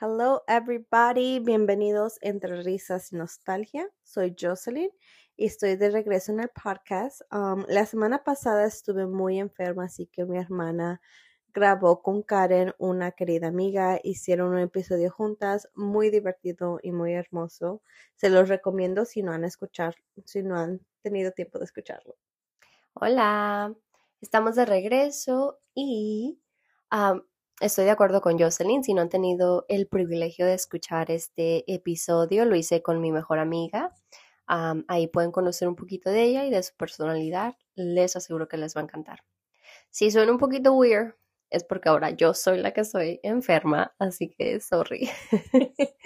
Hello everybody, bienvenidos entre risas y nostalgia. Soy Jocelyn y estoy de regreso en el podcast. Um, la semana pasada estuve muy enferma, así que mi hermana grabó con Karen, una querida amiga, hicieron un episodio juntas, muy divertido y muy hermoso. Se los recomiendo si no han escuchado, si no han tenido tiempo de escucharlo. Hola, estamos de regreso y estoy de acuerdo con Jocelyn. Si no han tenido el privilegio de escuchar este episodio, lo hice con mi mejor amiga. Ahí pueden conocer un poquito de ella y de su personalidad. Les aseguro que les va a encantar. Si suena un poquito weird, es porque ahora yo soy la que soy enferma, así que sorry.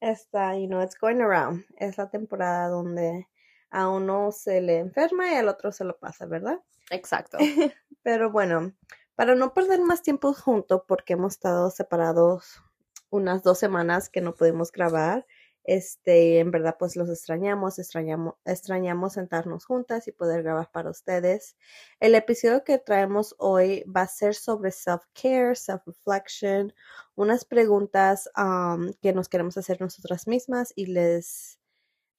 Está, you know, it's going around. Es la temporada donde a uno se le enferma y al otro se lo pasa, ¿verdad? Exacto. Pero bueno, para no perder más tiempo juntos, porque hemos estado separados unas dos semanas que no pudimos grabar, este, en verdad, pues los extrañamos, extrañamos, extrañamos sentarnos juntas y poder grabar para ustedes. El episodio que traemos hoy va a ser sobre self-care, self-reflection, unas preguntas que nos queremos hacer nosotras mismas y les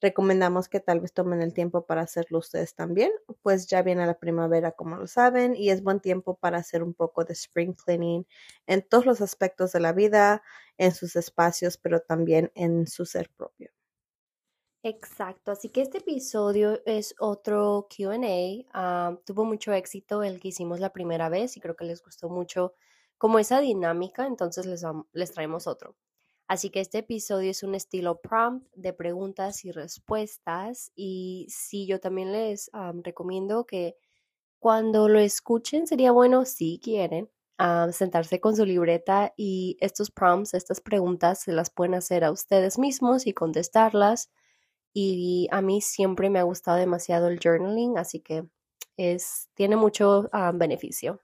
recomendamos que tal vez tomen el tiempo para hacerlo ustedes también, pues ya viene la primavera como lo saben y es buen tiempo para hacer un poco de spring cleaning en todos los aspectos de la vida, en sus espacios, pero también en su ser propio. Exacto, así que este episodio es otro QA. Ah, tuvo mucho éxito el que hicimos la primera vez y creo que les gustó mucho como esa dinámica, entonces les, les traemos otro. Así que este episodio es un estilo prompt de preguntas y respuestas. Y sí, yo también les recomiendo que cuando lo escuchen, sería bueno, si quieren, sentarse con su libreta y estos prompts, estas preguntas, se las pueden hacer a ustedes mismos y contestarlas. Y a mí siempre me ha gustado demasiado el journaling, así que es, tiene mucho beneficio.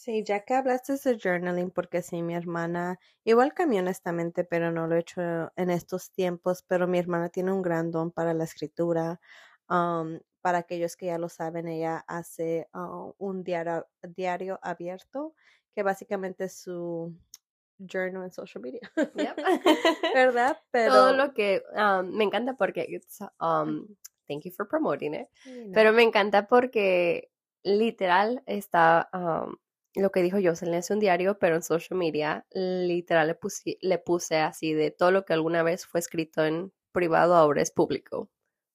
Sí, ya que hablaste de journaling, porque sí, mi hermana, igual cambió honestamente, pero no lo he hecho en estos tiempos, pero mi hermana tiene un gran don para la escritura. para aquellos que ya lo saben, ella hace ah, un diario, diario abierto, que básicamente es su journal en social media. ¿Verdad? Pero... Todo lo que me encanta porque, thank you for promoting it, pero me encanta porque literal está lo que dijo le hace un diario, pero en social media, literal le, puse, le puse así de todo lo que alguna vez fue escrito en privado ahora es público.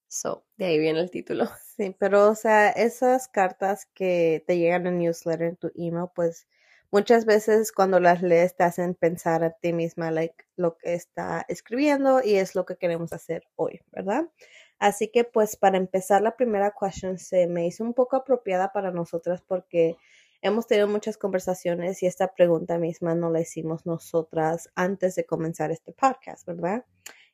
So, de ahí viene el título. Sí, pero o sea, esas cartas que te llegan en newsletter, en tu email, pues muchas veces cuando las lees te hacen pensar a ti misma like, lo que está escribiendo y es lo que queremos hacer hoy, ¿verdad? Así que pues para empezar la primera question se me hizo un poco apropiada para nosotras porque Hemos tenido muchas conversaciones y esta pregunta misma no la hicimos nosotras antes de comenzar este podcast, ¿verdad?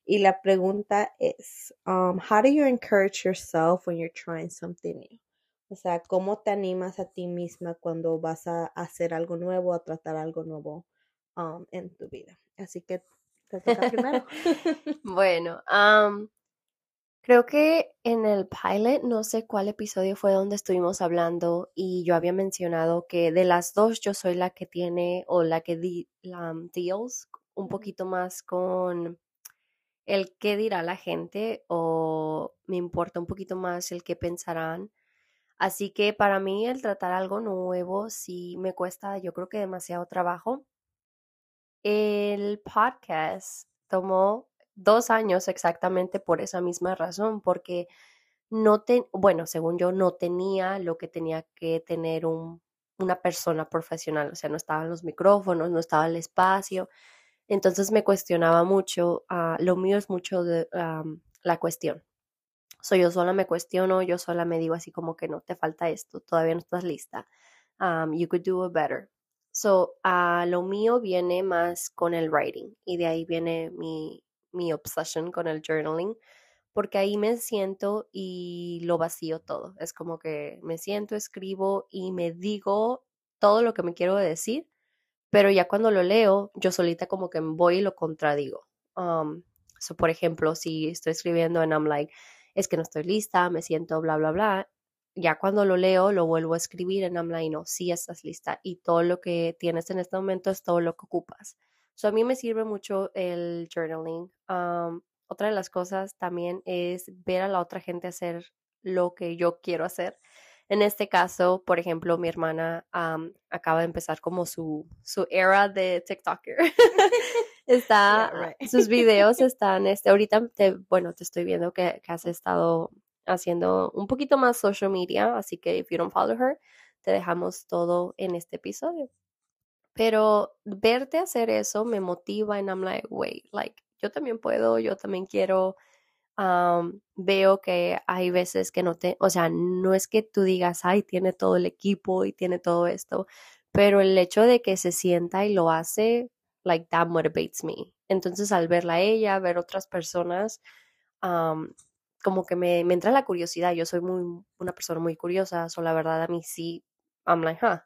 Y la pregunta es, um, how do you encourage yourself when you're trying something new? O sea, ¿cómo te animas a ti misma cuando vas a hacer algo nuevo, a tratar algo nuevo um, en tu vida? Así que te toca primero. bueno, um, Creo que en el pilot, no sé cuál episodio fue donde estuvimos hablando y yo había mencionado que de las dos yo soy la que tiene o la que di, la, um, deals un poquito más con el qué dirá la gente o me importa un poquito más el qué pensarán. Así que para mí el tratar algo nuevo sí me cuesta, yo creo que demasiado trabajo. El podcast tomó dos años exactamente por esa misma razón, porque no te, bueno, según yo, no tenía lo que tenía que tener un, una persona profesional, o sea, no estaban los micrófonos, no estaba el espacio, entonces me cuestionaba mucho, ah, lo mío es mucho de la cuestión. So, yo sola me cuestiono, yo sola me digo así como que no, te falta esto, todavía no estás lista. you could do it better. So, uh, lo mío viene más con el writing y de ahí viene mi, mi obsesión con el journaling, porque ahí me siento y lo vacío todo. Es como que me siento, escribo y me digo todo lo que me quiero decir, pero ya cuando lo leo, yo solita como que voy y lo contradigo. Um, so, por ejemplo, si estoy escribiendo en I'm like, es que no estoy lista, me siento bla, bla, bla. Ya cuando lo leo, lo vuelvo a escribir en I'm no, sí estás lista y todo lo que tienes en este momento es todo lo que ocupas. So, a mí me sirve mucho el journaling. otra de las cosas también es ver a la otra gente hacer lo que yo quiero hacer. En este caso, por ejemplo, mi hermana acaba de empezar como su, su era de TikToker. Está, sus videos están, este, ahorita, te, bueno, te estoy viendo que, que, has estado haciendo un poquito más social media, así que if you don't follow her, te dejamos todo en este episodio. Pero verte hacer eso me motiva and I'm like, wait, like, yo también puedo, yo también quiero, veo que hay veces que no te, o sea, no es que tú digas, ay, tiene todo el equipo y tiene todo esto, pero el hecho de que se sienta y lo hace, like, that motivates me. Entonces, al verla a ella, ver otras personas, como que me, me, entra la curiosidad. Yo soy muy, una persona muy curiosa, so la verdad a mí sí, I'm like, huh.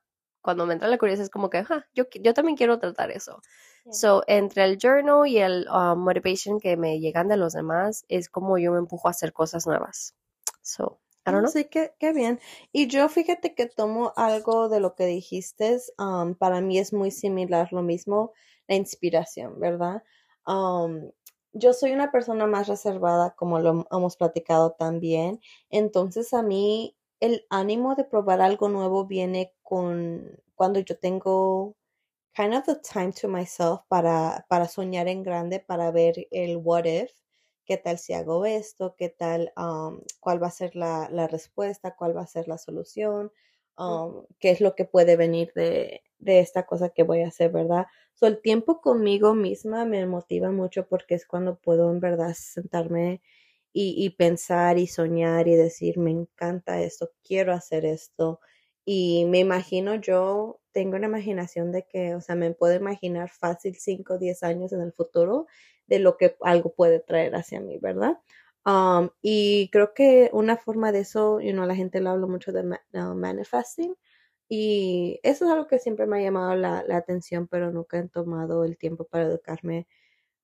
Cuando me entra la curiosidad es como que, huh, yo, yo también quiero tratar eso. So, entre el journal y el um, motivation que me llegan de los demás, es como yo me empujo a hacer cosas nuevas. So, I don't know. Sí, qué, qué bien. Y yo fíjate que tomo algo de lo que dijiste. Um, para mí es muy similar lo mismo, la inspiración, ¿verdad? Um, yo soy una persona más reservada, como lo hemos platicado también. Entonces, a mí el ánimo de probar algo nuevo viene con cuando yo tengo kind of the time to myself para, para soñar en grande, para ver el what if, qué tal si hago esto, qué tal, um, cuál va a ser la, la, respuesta, cuál va a ser la solución, um, qué es lo que puede venir de, de, esta cosa que voy a hacer, ¿verdad? So, el tiempo conmigo misma me motiva mucho porque es cuando puedo en verdad sentarme y, y pensar y soñar y decir, me encanta esto, quiero hacer esto. Y me imagino yo tengo una imaginación de que, o sea, me puedo imaginar fácil 5 o 10 años en el futuro de lo que algo puede traer hacia mí, ¿verdad? Um, y creo que una forma de eso, you know, la gente lo habla mucho de manifesting y eso es algo que siempre me ha llamado la, la, atención, pero nunca he tomado el tiempo para educarme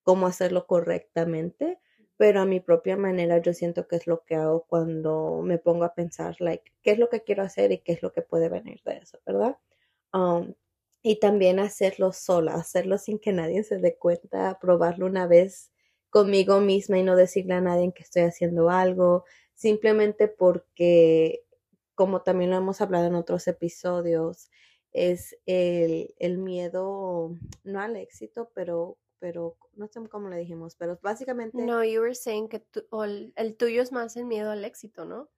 cómo hacerlo correctamente. Pero a mi propia manera yo siento que es lo que hago cuando me pongo a pensar, like, qué es lo que quiero hacer y qué es lo que puede venir de eso, ¿verdad? Um, y también hacerlo sola, hacerlo sin que nadie se dé cuenta, probarlo una vez conmigo misma y no decirle a nadie que estoy haciendo algo, simplemente porque, como también lo hemos hablado en otros episodios, es el, el miedo, no al éxito, pero, pero no sé cómo le dijimos, pero básicamente... No, you were saying que el, el tuyo es más el miedo al éxito, ¿no?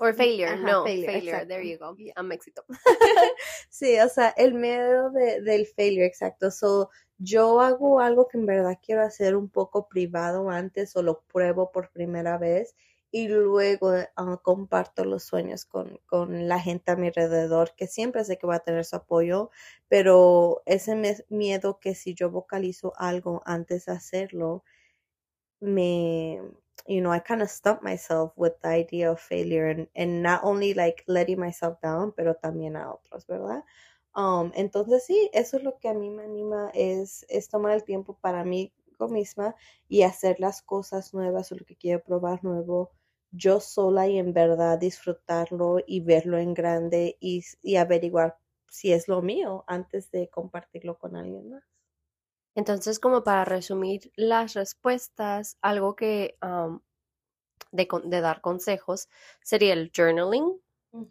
Or failure, no, failure, there you go. I'm éxito. sí, o sea, el miedo de, del failure, exacto. So, yo hago algo que en verdad quiero hacer un poco privado antes o lo pruebo por primera vez y luego ah, comparto los sueños con, con, la gente a mi alrededor, que siempre sé que va a tener su apoyo, pero ese miedo que si yo vocalizo algo antes de hacerlo, me, you know, I kind of stump myself with the idea of failure and, not only like letting myself down, pero también a otros, ¿verdad? Um, entonces sí, eso es lo que a mí me anima, es, es tomar el tiempo para mí misma y hacer las cosas nuevas o lo que quiero probar nuevo yo sola y en verdad disfrutarlo y verlo en grande y, y averiguar si es lo mío antes de compartirlo con alguien más. Entonces, como para resumir las respuestas, algo que de, de, dar consejos sería el journaling,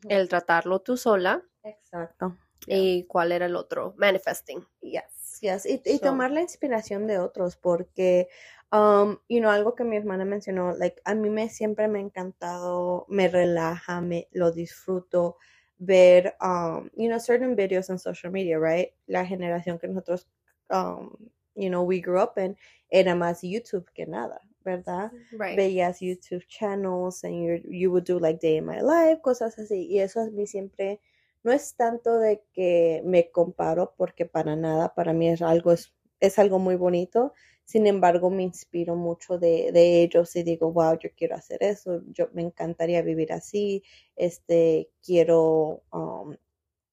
el tratarlo tú sola. Exacto. ¿Y cuál era el otro? Manifesting. Yes, yes. Y, y tomar la inspiración de otros, porque, um, you know, algo que mi hermana mencionó, like, a mí me siempre me ha encantado, me relaja, me lo disfruto ver, um, you know, certain videos en social media, right? La generación que nosotros um, you know, we grew up in, era más YouTube que nada, ¿verdad? Right. Veías YouTube channels and you, you would do like day in my life, cosas así. Y eso a mí siempre, no es tanto de que me comparo, porque para nada, para mí es algo, es, es algo muy bonito. Sin embargo, me inspiro mucho de, de, ellos y digo, wow, yo quiero hacer eso, yo me encantaría vivir así, este, quiero, um,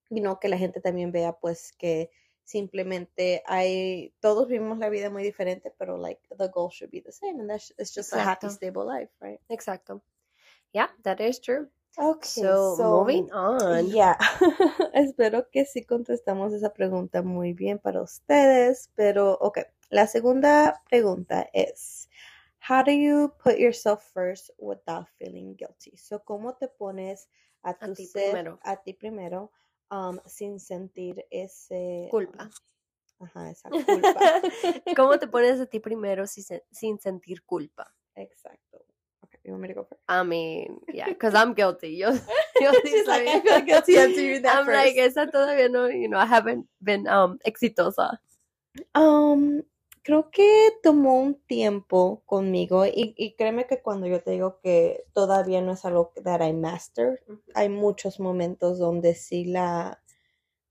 you know, que la gente también vea pues que simplemente hay todos vivimos la vida muy diferente pero like the goal should be the same and that's it's just a happy stable life right exacto. Yeah that is true okay so, moving on yeah espero que sí contestamos esa pregunta muy bien para ustedes pero okay la segunda pregunta es how do you put yourself first without feeling guilty so cómo te pones a, tu ti ser primero. a ti primero um, sin sentir ese culpa um, ajá, esa culpa. ¿Cómo te pones a ti primero si se- sin sentir culpa? Exacto. You want me to go first? I mean, yeah, because I'm guilty. Yo, yo She's like, I feel guilty answering that I'm like, first. esa todavía no, you know, I haven't been um, exitosa. Um, creo que tomó un tiempo conmigo y, y créeme que cuando yo te digo que todavía no es algo that I mastered, hay muchos momentos donde sí la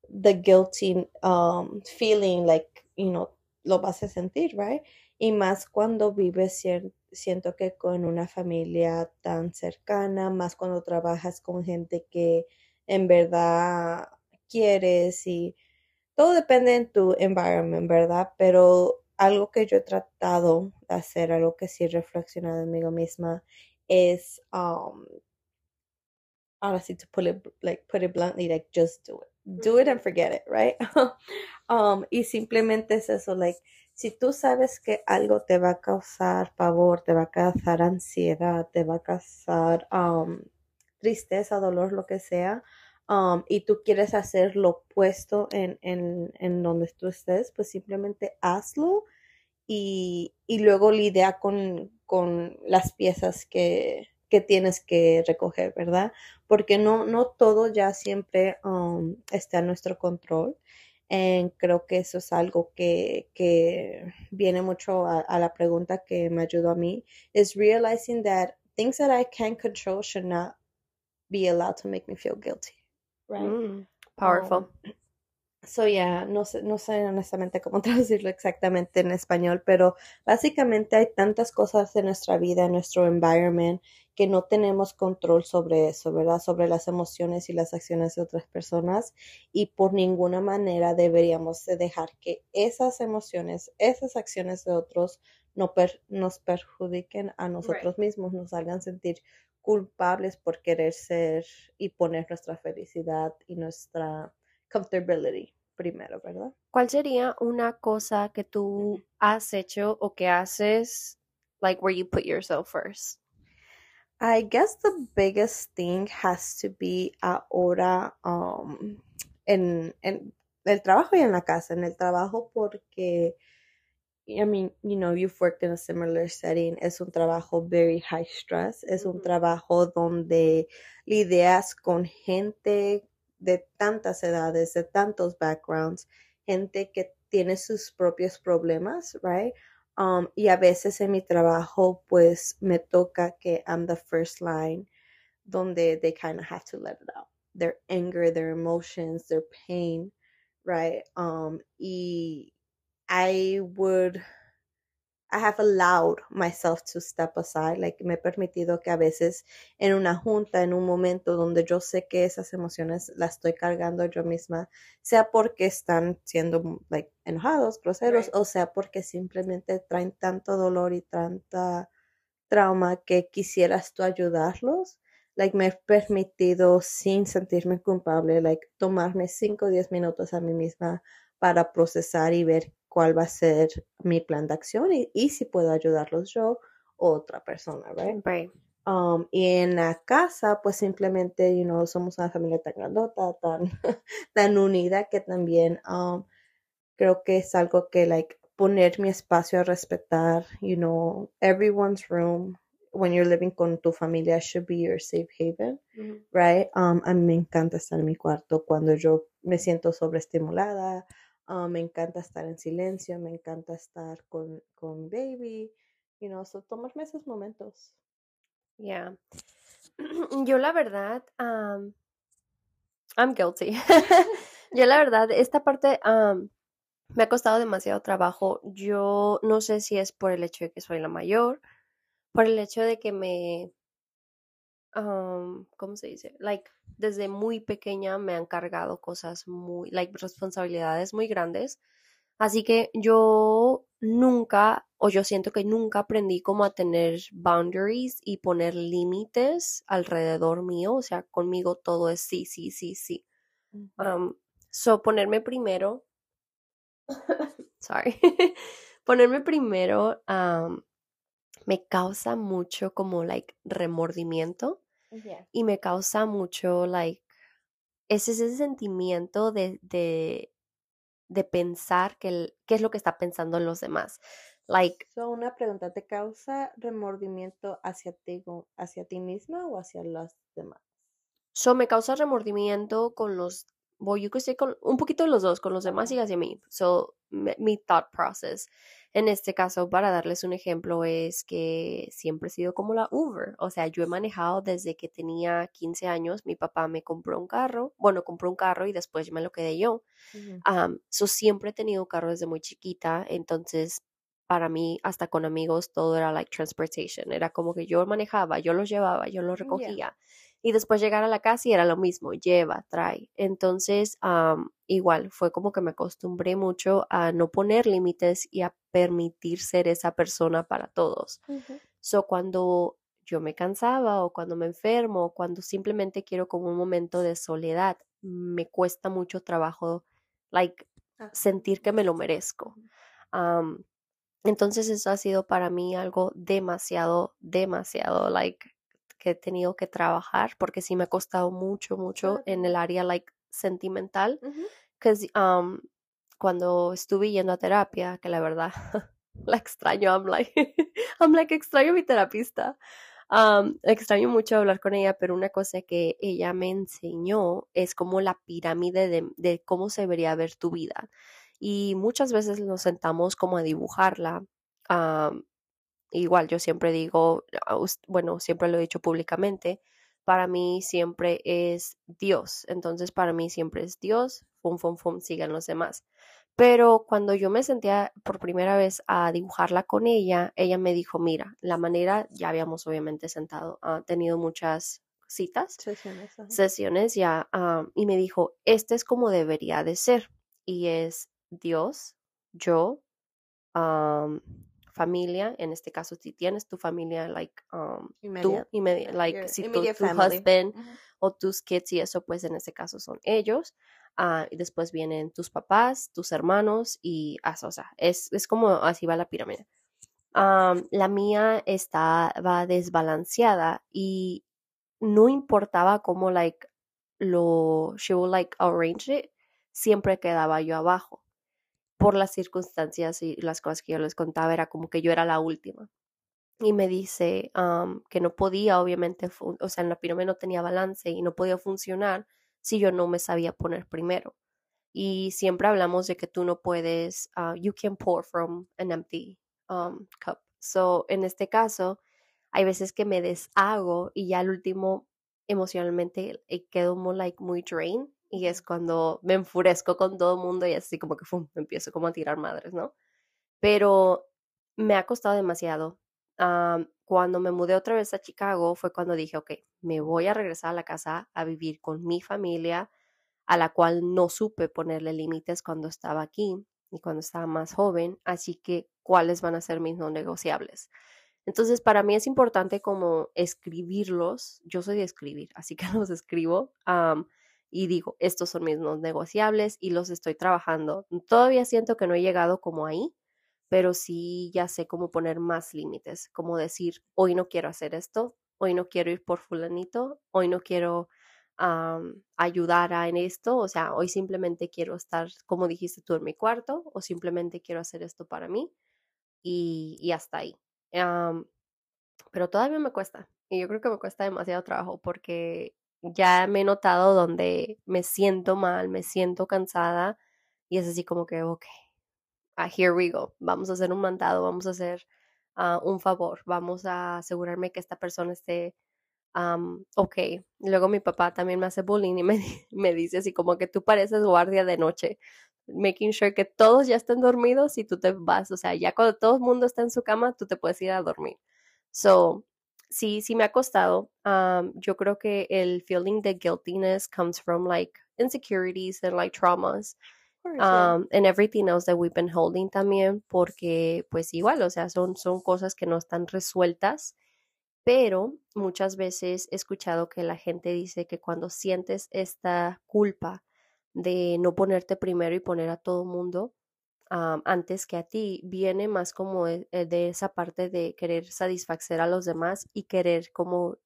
the guilty um, feeling like you know lo vas a sentir right y más cuando vives cier- siento que con una familia tan cercana más cuando trabajas con gente que en verdad quieres y todo depende en tu environment verdad pero algo que yo he tratado de hacer algo que sí he reflexionado mí misma es um ahora sí to put it like put it bluntly like just do it. Do it and forget it right um y simplemente es eso like si tú sabes que algo te va a causar pavor te va a causar ansiedad te va a causar um, tristeza dolor lo que sea um, y tú quieres hacer lo opuesto en, en, en donde tú estés pues simplemente hazlo y, y luego lidia con, con las piezas que, que tienes que recoger, ¿verdad? Porque no, no todo ya siempre um, está a nuestro control. And creo que eso es algo que, que viene mucho a, a la pregunta que me ayudó a mí, is realizing that things that I can control should not be allowed to make me feel guilty, right? Mm, powerful. Um, So, yeah, no sé, no sé honestamente cómo traducirlo exactamente en español, pero básicamente hay tantas cosas en nuestra vida, en nuestro environment, que no tenemos control sobre eso, ¿verdad? Sobre las emociones y las acciones de otras personas y por ninguna manera deberíamos de dejar que esas emociones, esas acciones de otros no per- nos perjudiquen a nosotros mismos, nos hagan sentir culpables por querer ser y poner nuestra felicidad y nuestra comfortability primero, ¿verdad? ¿Cuál sería una cosa que tú has hecho o que haces, like where you put yourself first? I guess the biggest thing has to be ahora um, en, en el trabajo y en la casa. En el trabajo porque, I mean, you know, you've worked in a similar setting. Es un trabajo very high stress. Es un Ujú. trabajo donde lidias con gente de tantas edades, de tantos backgrounds, gente que tiene sus propios problemas, right? Um, y a veces en mi trabajo, pues me toca que I'm the first line, donde they kind of have to let it out. Their anger, their emotions, their pain, right? Um, y I would, I have allowed myself to step aside, like me he permitido que a veces en una junta, en un momento donde yo sé que esas emociones las estoy cargando yo misma, sea porque están siendo like enojados, groseros, Right. o sea porque simplemente traen tanto dolor y tanta trauma que quisieras tú ayudarlos. Like me he permitido sin sentirme culpable, like tomarme 5 o 10 minutos a mí misma para procesar y ver cuál va a ser mi plan de acción y, y si puedo ayudarlos yo o otra persona, right? Right. Um, y en la casa, pues simplemente, you know, somos una familia tan grandota, tan, tan unida que también um, creo que es algo que, like, poner mi espacio a respetar, you know, everyone's room when you're living con tu familia should be your safe haven, Ujú. right? Um, a mí me encanta estar en mi cuarto cuando yo me siento sobreestimulada, um, me encanta estar en silencio, me encanta estar con, con baby, you know, so tomarme esos momentos. Yeah. Yo la verdad, um, I'm guilty. Yo la verdad, esta parte um, me ha costado demasiado trabajo. Yo no sé si es por el hecho de que soy la mayor, por el hecho de que me, um, ¿cómo se dice? Like, desde muy pequeña me han cargado cosas muy, like, responsabilidades muy grandes. Así que yo nunca, o yo siento que nunca aprendí como a tener boundaries y poner límites alrededor mío. O sea, conmigo todo es sí, sí, sí, sí. Um, so, ponerme primero, sorry, ponerme primero um, me causa mucho como, like, remordimiento. Y me causa mucho, like, es ese sentimiento de, de, de pensar que qué es lo que está pensando los demás. Like, so, una pregunta, ¿te causa remordimiento hacia ti, hacia ti misma o hacia los demás? So, me causa remordimiento con los, voy yo que sé, con un poquito de los dos, con los demás y hacia mí. So, mi thought process. En este caso, para darles un ejemplo, es que siempre he sido como la Uber. O sea, yo he manejado desde que tenía 15 años. Mi papá me compró un carro. Bueno, compró un carro y después me lo quedé yo. so, siempre he tenido carro desde muy chiquita. Entonces, para mí, hasta con amigos, todo era like transportation. Era como que yo manejaba, yo los llevaba, yo los recogía y después llegar a la casa y era lo mismo, lleva, trae. Entonces, igual, fue como que me acostumbré mucho a no poner límites y a permitir ser esa persona para todos. So, cuando yo me cansaba o cuando me enfermo o cuando simplemente quiero como un momento de soledad, me cuesta mucho trabajo, like, ah. sentir que me lo merezco. entonces eso ha sido para mí algo demasiado, demasiado, like, que he tenido que trabajar porque sí me ha costado mucho, mucho en el área like sentimental. que cuando estuve yendo a terapia, que la verdad la extraño, I'm like, I'm like, extraño mi terapista. extraño mucho hablar con ella, pero una cosa que ella me enseñó es como la pirámide de, de cómo se debería ver tu vida. Y muchas veces nos sentamos como a dibujarla igual yo siempre digo, bueno, siempre lo he dicho públicamente, para mí siempre es Dios. Entonces, para mí siempre es Dios, fum, fum, fum, sigan los demás. Pero cuando yo me sentía por primera vez a dibujarla con ella, ella me dijo, mira, la manera, ya habíamos obviamente sentado, ha tenido muchas citas, sesiones, ya, ah, y me dijo, este es como debería de ser. Y es Dios, yo, familia, en este caso si tienes tu familia, like, um, tú, like, si tu, husband o tus kids y eso, pues en este caso son ellos. Uh, y después vienen tus papás, tus hermanos y, o sea, es, es como así va la pirámide. Um, la mía estaba desbalanceada y no importaba cómo, like, lo, she would, like, arrange it, siempre quedaba yo abajo por las circunstancias y las cosas que yo les contaba, era como que yo era la última. Y me dice que no podía, obviamente, o sea, en la pirámide no tenía balance y no podía funcionar si yo no me sabía poner primero. Y siempre hablamos de que tú no puedes, uh, you can pour from an empty um, cup. So, en este caso, hay veces que me deshago y ya al último emocionalmente eh, quedo muy, like, muy drained y es cuando me enfurezco con todo el mundo y así como que me empiezo como a tirar madres, ¿no? Pero me ha costado demasiado. cuando me mudé otra vez a Chicago fue cuando dije, ok, me voy a regresar a la casa a vivir con mi familia, a la cual no supe ponerle límites cuando estaba aquí y cuando estaba más joven, así que cuáles van a ser mis no negociables. Entonces, para mí es importante como escribirlos. Yo soy de escribir, así que los escribo y digo, estos son mis negociables y los estoy trabajando. Todavía siento que no he llegado como ahí, pero sí ya sé cómo poner más límites, como decir, hoy no quiero hacer esto, hoy no quiero ir por fulanito, hoy no quiero ayudar a en esto, o sea, hoy simplemente quiero estar, como dijiste tú, en mi cuarto, o simplemente quiero hacer esto para mí y, hasta ahí. pero todavía me cuesta, y yo creo que me cuesta demasiado trabajo porque ya me he notado donde me siento mal, me siento cansada y es así como que, ok, ah, here we go, vamos a hacer un mandado, vamos a hacer ah, un favor, vamos a asegurarme que esta persona esté ok. Luego mi papá también me hace bullying y me, me dice así como que tú pareces guardia de noche, making sure que todos ya estén dormidos y tú te vas, o sea, ya cuando todo el mundo está en su cama, tú te puedes ir a dormir. So, sí, sí me ha costado. Um, yo creo que el feeling de guiltiness comes from like insecurities and like traumas. Um, and everything else that we've been holding también, porque pues igual, o sea, son, son cosas que no están resueltas, pero muchas veces he escuchado que la gente dice que cuando sientes esta culpa de no ponerte primero y poner a todo mundo, antes que a ti, viene más como de, eh, de, esa parte de querer satisfacer a los demás y querer como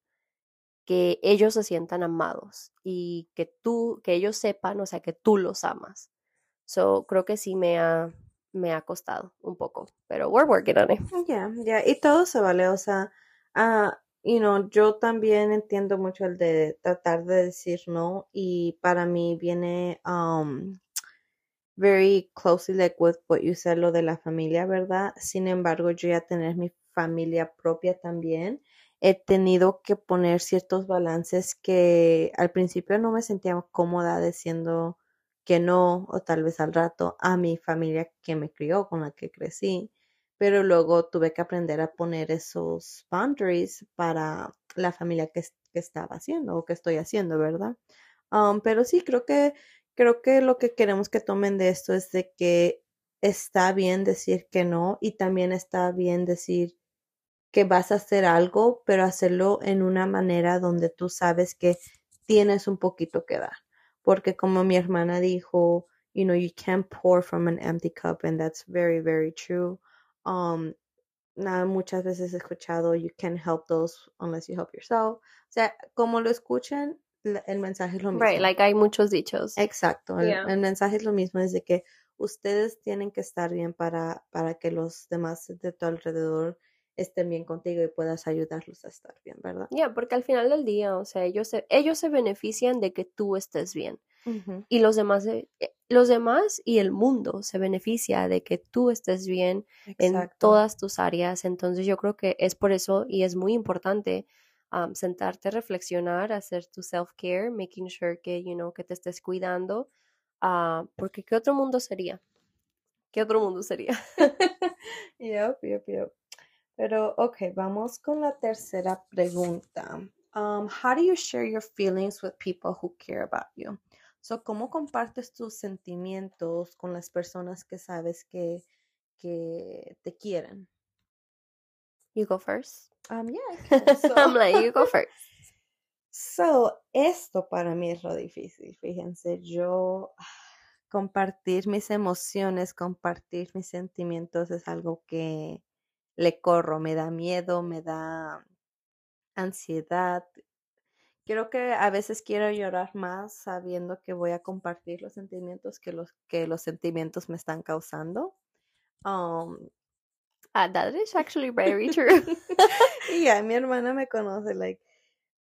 que ellos se sientan amados y que tú, que ellos sepan, o sea, que tú los amas. So, creo que sí me ha, me ha costado un poco, pero we're working on it. Yeah, yeah, y todo se vale, o sea, uh, you know, yo también entiendo mucho el de tratar de decir no y para mí viene very closely like with what you said, lo de la familia, ¿verdad? Sin embargo, yo ya tener mi familia propia también, he tenido que poner ciertos balances que al principio no me sentía cómoda diciendo que no, o tal vez al rato, a mi familia que me crió, con la que crecí, pero luego tuve que aprender a poner esos boundaries para la familia que, que estaba haciendo o que estoy haciendo, ¿verdad? Um, pero sí, creo que creo que lo que queremos que tomen de esto es de que está bien decir que no y también está bien decir que vas a hacer algo, pero hacerlo en una manera donde tú sabes que tienes un poquito que dar. Porque como mi hermana dijo, you know, you can't pour from an empty cup and that's very, very true. Um, nada, muchas veces he escuchado, you can't help those unless you help yourself. O sea, como lo escuchan, el mensaje es lo mismo. Right, like hay muchos dichos. Exacto, el, mensaje es lo mismo, es de que ustedes tienen que estar bien para, para que los demás de tu alrededor estén bien contigo y puedas ayudarlos a estar bien, ¿verdad? Ya, porque al final del día, o sea, ellos se, ellos se benefician de que tú estés bien. Y los demás, eh, los demás y el mundo se beneficia de que tú estés bien en todas tus áreas. Entonces yo creo que es por eso y es muy importante sentarte, reflexionar, hacer tu self-care, making sure que, you know, que te estés cuidando, uh, porque ¿qué otro mundo sería? ¿Qué otro mundo sería? yep, yep, yep. Pero, ok, vamos con la tercera pregunta. Um, how do you share your feelings with people who care about you? So, ¿cómo compartes tus sentimientos con las personas que sabes que, que te quieren? You go first. Um, yeah. So, I'm like, you go first. So, esto para mí es lo difícil. Fíjense, yo compartir mis emociones, compartir mis sentimientos es algo que le corro, me da miedo, me da ansiedad. Creo que a veces quiero llorar más sabiendo que voy a compartir los sentimientos que los que los sentimientos me están causando. Um, Ah, that is actually very true. y ya, mi hermana me conoce, like,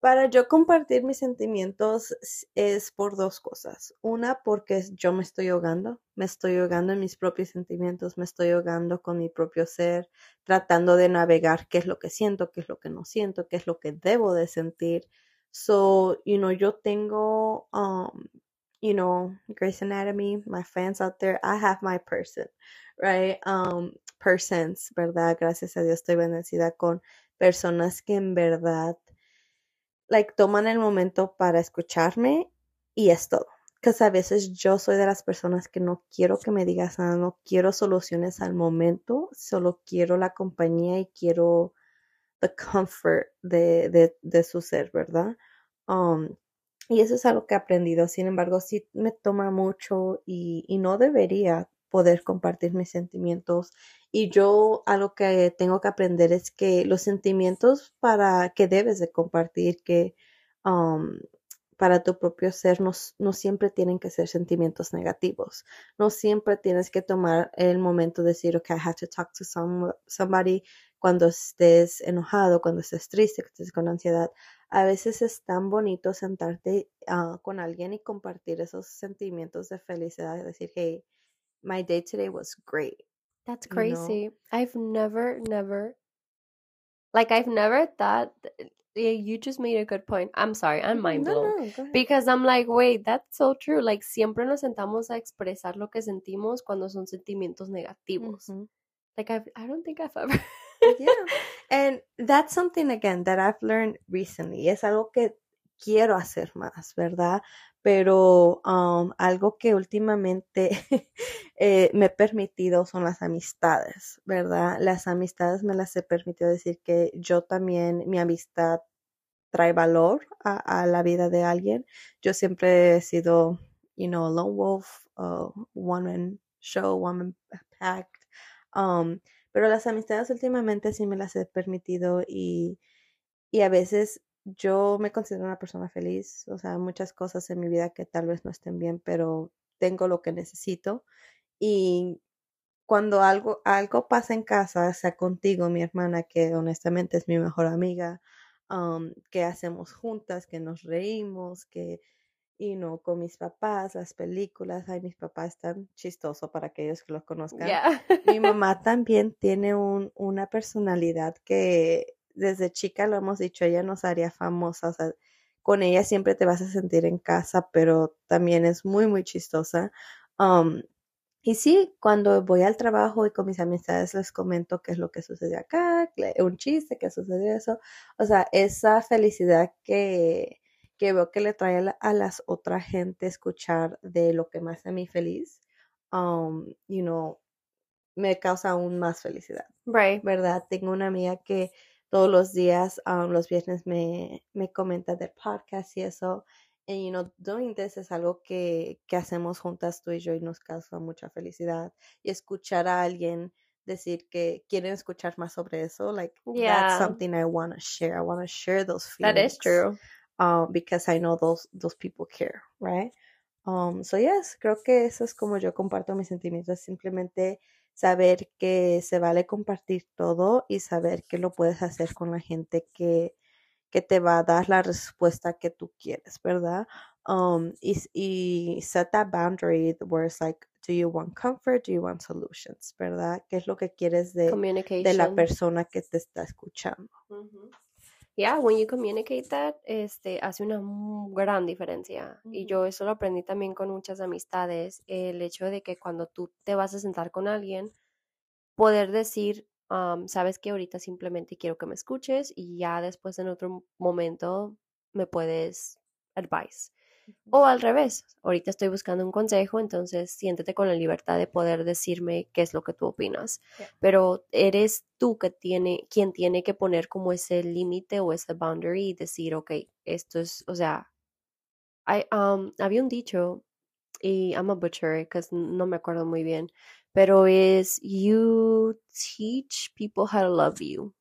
para yo compartir mis sentimientos es por dos cosas. Una, porque yo me estoy ahogando, me estoy ahogando en mis propios sentimientos, me estoy ahogando con mi propio ser, tratando de navegar qué es lo que siento, qué es lo que no siento, qué es lo que debo de sentir. So, you know, yo tengo, um, you know, Grace Anatomy, my fans out there, I have my person, right? Um, persons, ¿verdad? Gracias a Dios estoy bendecida con personas que en verdad, like, toman el momento para escucharme y es todo. Que a veces yo soy de las personas que no quiero que me digas nada, no quiero soluciones al momento, solo quiero la compañía y quiero the comfort de, de, de su ser, ¿verdad? Um, y eso es algo que he aprendido, sin embargo, sí me toma mucho y, y no debería poder compartir mis sentimientos. Y yo algo que tengo que aprender es que los sentimientos para que debes de compartir, que um, para tu propio ser no, no, siempre tienen que ser sentimientos negativos. No siempre tienes que tomar el momento de decir, ok, I have to talk to some, somebody cuando estés enojado, cuando estés triste, que estés con ansiedad. A veces es tan bonito sentarte uh, con alguien y compartir esos sentimientos de felicidad, decir, hey, my day today was great. That's crazy. You know? I've never, never, like, I've never thought. Yeah, you just made a good point. I'm sorry, I'm mind blown. No, no, because I'm like, wait, that's so true. Like, siempre nos sentamos a expresar lo que sentimos cuando son sentimientos negativos. Mm -hmm. Like, I've, I don't think I've ever. yeah. And that's something again that I've learned recently. Es algo que quiero hacer más, ¿verdad? Pero um, algo que últimamente eh, me he permitido son las amistades, ¿verdad? Las amistades me las he permitido decir que yo también, mi amistad trae valor a, la vida de alguien. Yo siempre he sido, you know, lone wolf, uh, one man show, one man packed. Um, pero las amistades últimamente sí me las he permitido y, y a veces yo me considero una persona feliz, o sea, muchas cosas en mi vida que tal vez no estén bien, pero tengo lo que necesito. Y cuando algo, algo pasa en casa, sea contigo, mi hermana, que honestamente es mi mejor amiga, que hacemos juntas, que nos reímos, que, y no, con mis papás, las películas, ay, mis papás están chistosos para aquellos que los conozcan. Mi mamá también tiene un, una personalidad que desde chica lo hemos dicho, ella nos haría famosa, o sea, con ella siempre te vas a sentir en casa, pero también es muy, muy chistosa. Um, y sí, cuando voy al trabajo y con mis amistades les comento qué es lo que sucede acá, un chiste, qué sucede eso. O sea, esa felicidad que, que veo que le trae a, las otras gente escuchar de lo que me hace a mí feliz, um, you know, me causa aún más felicidad. Right. ¿Verdad? Tengo una amiga que todos los días, um, los viernes me, me comenta del podcast y eso. Y, you know, doing this es algo que, que hacemos juntas tú y yo y nos causa mucha felicidad. Y escuchar a alguien decir que quieren escuchar más sobre eso, like, that's something I want to share. I want to share those feelings. That is true. Um, because I know those, those people care, right? Um, so yes, creo que eso es como yo comparto mis sentimientos, simplemente saber que se vale compartir todo y saber que lo puedes hacer con la gente que, que te va a dar la respuesta que tú quieres, ¿verdad? Um, y, y set that boundary where it's like, do you want comfort, do you want solutions, ¿verdad? ¿Qué es lo que quieres de, de la persona que te está escuchando? Yeah, when you communicate that, este, hace una gran diferencia. Y yo eso lo aprendí también con muchas amistades. El hecho de que cuando tú te vas a sentar con alguien, poder decir, sabes que ahorita simplemente quiero que me escuches y ya después en otro momento me puedes advice. O al revés, ahorita estoy buscando un consejo, entonces siéntete con la libertad de poder decirme qué es lo que tú opinas. Pero eres tú que tiene, quien tiene que poner como ese límite o ese boundary y decir, ok, esto es, o sea, um, había un dicho, y I'm a butcher, que no me acuerdo muy bien, pero es, you teach people how to love you,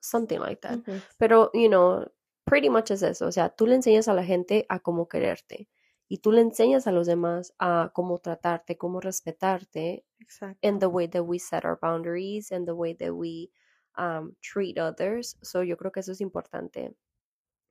something like that. Pero, you know, pretty much es eso, o sea, tú le enseñas a la gente a cómo quererte y tú le enseñas a los demás a cómo tratarte, cómo respetarte Exacto. in the way that we set our boundaries and the way that we um, treat others. So yo creo que eso es importante.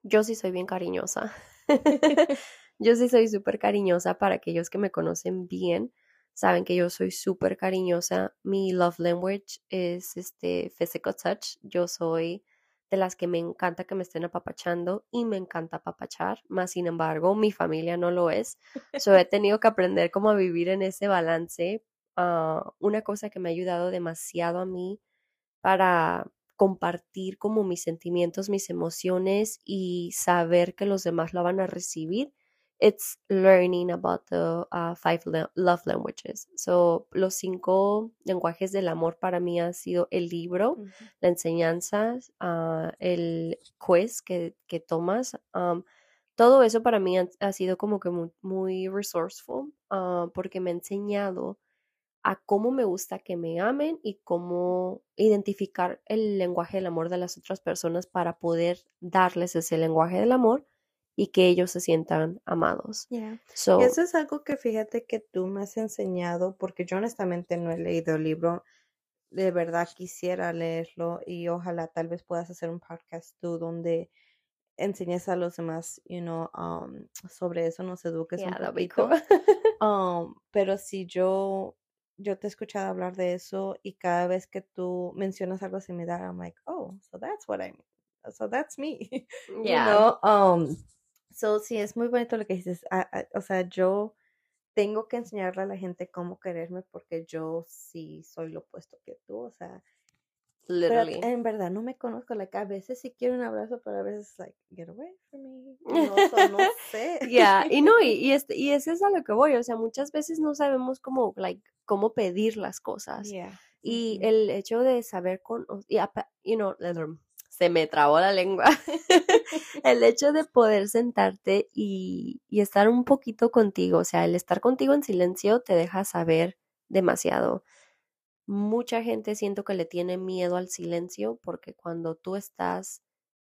Yo sí soy bien cariñosa. yo sí soy súper cariñosa para aquellos que me conocen bien. Saben que yo soy súper cariñosa. Mi love language es este physical touch. Yo soy de las que me encanta que me estén apapachando y me encanta apapachar, más sin embargo mi familia no lo es. So he tenido que aprender cómo vivir en ese balance. Ah, una cosa que me ha ayudado demasiado a mí para compartir como mis sentimientos, mis emociones y saber que los demás lo van a recibir it's learning about the uh, five love languages. So, los cinco lenguajes del amor para mí han sido el libro, la enseñanza, uh, el quiz que, que tomas. Um, todo eso para mí ha, sido como que muy, resourceful uh, porque me ha enseñado a cómo me gusta que me amen y cómo identificar el lenguaje del amor de las otras personas para poder darles ese lenguaje del amor y que ellos se sientan amados. y eso es algo que fíjate que tú me has enseñado, porque yo honestamente no he leído el libro, de verdad quisiera leerlo y ojalá tal vez puedas hacer un podcast tú donde enseñes a los demás, you know, um, sobre eso, nos eduques un poquito. um, pero si yo, yo te he escuchado hablar de eso y cada vez que tú mencionas algo similar, I'm like, oh, so that's what I mean. So that's me. Yeah. You know, um, So, sí, es muy bonito lo que dices. Ah, ah, o sea, yo tengo que enseñarle a la gente cómo quererme porque yo sí soy lo opuesto que tú. O sea, Pero literally. en verdad no me conozco, like, a veces sí quiero un abrazo, pero a veces, like, get away from me. No, so, no sé. Ya, y no, y, y, este, y eso es a lo que voy, o sea, muchas veces no sabemos cómo, like, cómo pedir las cosas. Yeah. Y Ujú. el hecho de saber con, o- y you know, se me trabó la lengua. el hecho de poder sentarte y, y estar un poquito contigo, o sea, el estar contigo en silencio te deja saber demasiado. Mucha gente siento que le tiene miedo al silencio porque cuando tú estás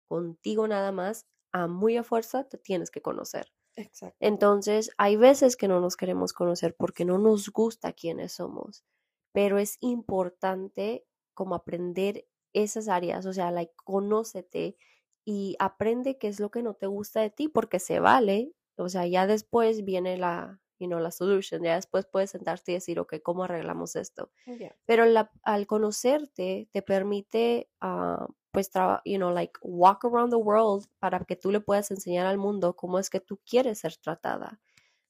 contigo nada más, a muy a fuerza te tienes que conocer. Exacto. Entonces, hay veces que no nos queremos conocer porque no nos gusta quiénes somos, pero es importante como aprender esas áreas, o sea, like, conócete y aprende qué es lo que no te gusta de ti porque se vale, o sea, ya después viene la, you know, la solution, ya después puedes sentarte y decir, ok, ¿cómo arreglamos esto? Yeah. pero la- al conocerte te permite, ah, pues, you know, like, walk around the world para que tú le puedas enseñar al mundo cómo es que tú quieres ser tratada.